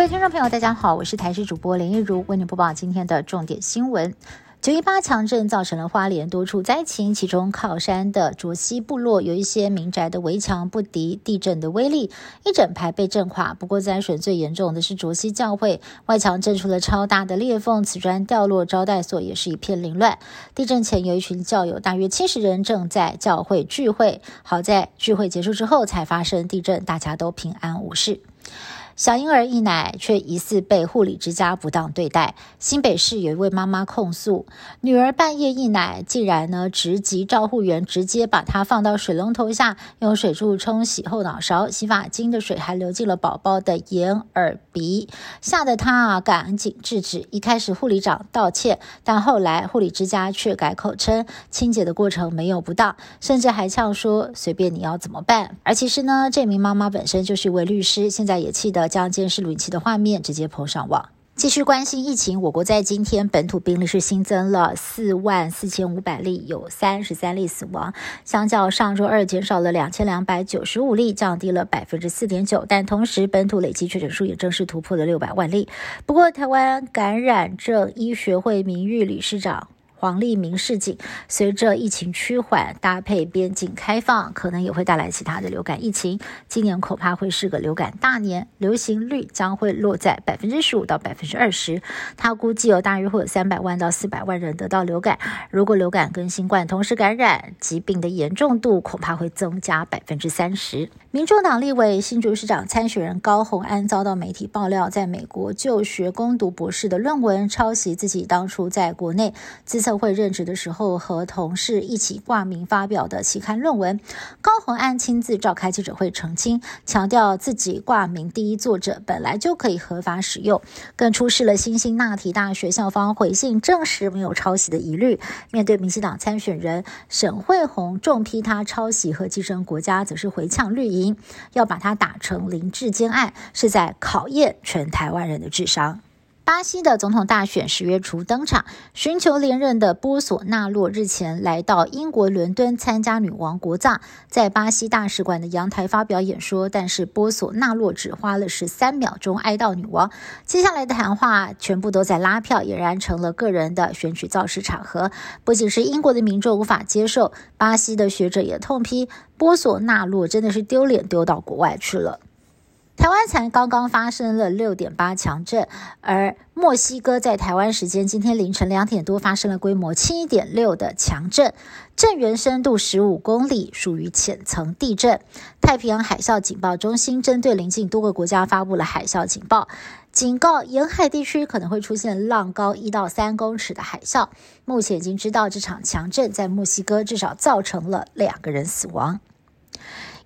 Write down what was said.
各位听众朋友，大家好，我是台视主播林一如，为您播报今天的重点新闻。九一八强震造成了花莲多处灾情，其中靠山的卓溪部落有一些民宅的围墙不敌地震的威力，一整排被震垮。不过灾损最严重的是卓溪教会，外墙震出了超大的裂缝，瓷砖掉落，招待所也是一片凌乱。地震前有一群教友，大约七十人正在教会聚会，好在聚会结束之后才发生地震，大家都平安无事。小婴儿溢奶却疑似被护理之家不当对待。新北市有一位妈妈控诉，女儿半夜溢奶，竟然呢直击照护员，直接把她放到水龙头下，用水柱冲洗后脑勺，洗发精的水还流进了宝宝的眼、耳、鼻，吓得她啊赶紧制止。一开始护理长道歉，但后来护理之家却改口称清洁的过程没有不当，甚至还呛说随便你要怎么办。而其实呢，这名妈妈本身就是一位律师，现在也气得。将监视录影器的画面直接抛上网。继续关心疫情，我国在今天本土病例是新增了四万四千五百例，有三十三例死亡，相较上周二减少了两千两百九十五例，降低了百分之四点九。但同时，本土累计确诊数也正式突破了六百万例。不过，台湾感染症医学会名誉理事长。黄立明示警，随着疫情趋缓，搭配边境开放，可能也会带来其他的流感疫情。今年恐怕会是个流感大年，流行率将会落在百分之十五到百分之二十。他估计有大约会有三百万到四百万人得到流感。如果流感跟新冠同时感染，疾病的严重度恐怕会增加百分之三十。民主党立委新竹市长参选人高虹安遭到媒体爆料，在美国就学攻读博士的论文，抄袭自己当初在国内自社会任职的时候，和同事一起挂名发表的期刊论文，高鸿安亲自召开记者会澄清，强调自己挂名第一作者本来就可以合法使用，更出示了新兴纳提大学校方回信，证实没有抄袭的疑虑。面对民进党参选人沈惠宏重批他抄袭和寄生国家，则是回呛绿营要把他打成林志坚案，是在考验全台湾人的智商。巴西的总统大选十月初登场，寻求连任的波索纳洛日前来到英国伦敦参加女王国葬，在巴西大使馆的阳台发表演说，但是波索纳洛只花了十三秒钟哀悼女王，接下来的谈话全部都在拉票，俨然成了个人的选举造势场合。不仅是英国的民众无法接受，巴西的学者也痛批波索纳洛真的是丢脸丢到国外去了。台湾才刚刚发生了六点八强震，而墨西哥在台湾时间今天凌晨两点多发生了规模七点六的强震，震源深度十五公里，属于浅层地震。太平洋海啸警报中心针对临近多个国家发布了海啸警报，警告沿海地区可能会出现浪高一到三公尺的海啸。目前已经知道这场强震在墨西哥至少造成了两个人死亡。